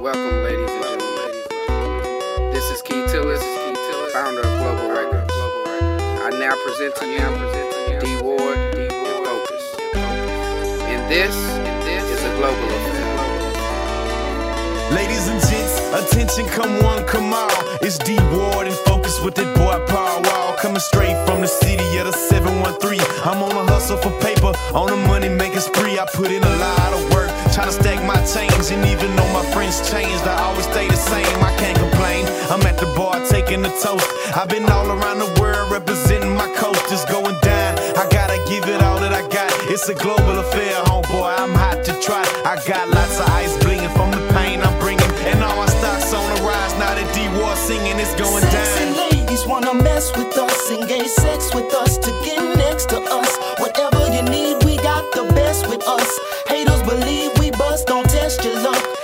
Welcome, ladies and gentlemen. This is Key Tillis, founder of Global Records. I now present to you D Ward and Focus. And this is a global affair. Ladies and gents, attention, come one, come all. It's D Ward and Focus with that boy Paul Wall. Coming straight from the city of the 713. I'm on a hustle for paper, on a money making spree. I put in a lot of work trying to stack my change. And even though my friends changed, I always stay the same. I can't complain. I'm at the bar taking the toast. I've been all around the world representing my coast, just going down. I gotta give it all that I got. It's a global affair, homeboy. I'm hot to try. I got lots of ice blinging from the pain I'm bringing, and all my stocks on the rise. Now that D War singing, it's going Sexy down. ladies wanna mess with us, engage sex with don't your.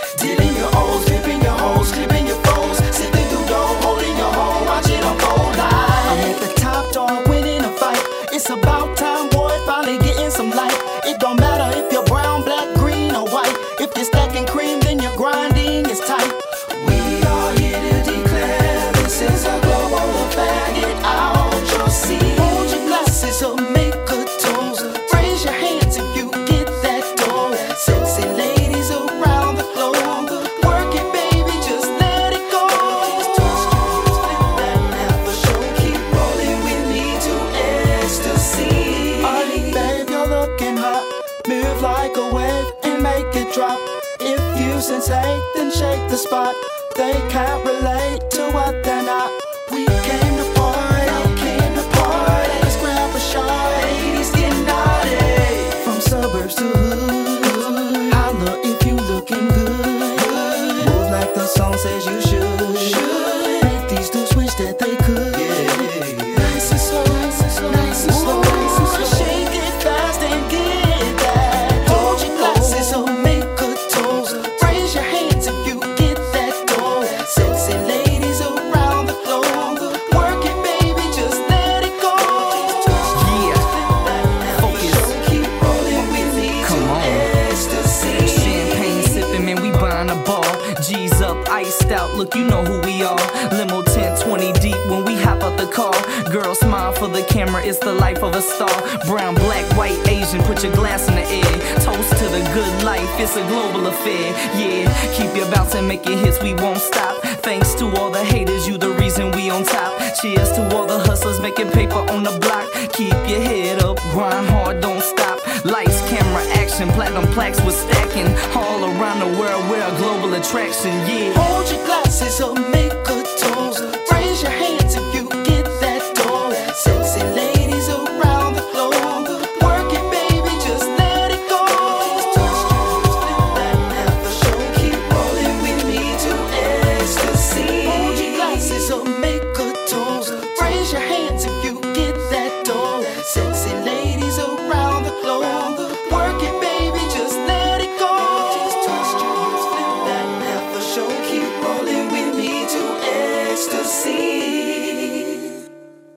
Wave and make it drop. If you sensate, then shake the spot. They can't relate to what they're not. We came to party, came to party. Let's grab a shot. Ladies get naughty. From suburbs to hood. Holla if you looking good. Move like the song says you should. Make these dudes wish that they could. Look, you know who we are. Limo tent 20 deep when we hop out the car. Girl, smile for the camera, it's the life of a star. Brown, black, white, Asian, put your glass in the air. Toast to the good life, it's a global affair. Yeah, keep your bounce and making hits, we won't stop. Thanks to all the haters, you the reason we on top. Cheers to all the hustlers making paper on the block. Keep your head up, grind hard, don't stop. Lights, camera, action, platinum plaques we're stacking. All around the world, we're a yeah. Hold your glasses up, make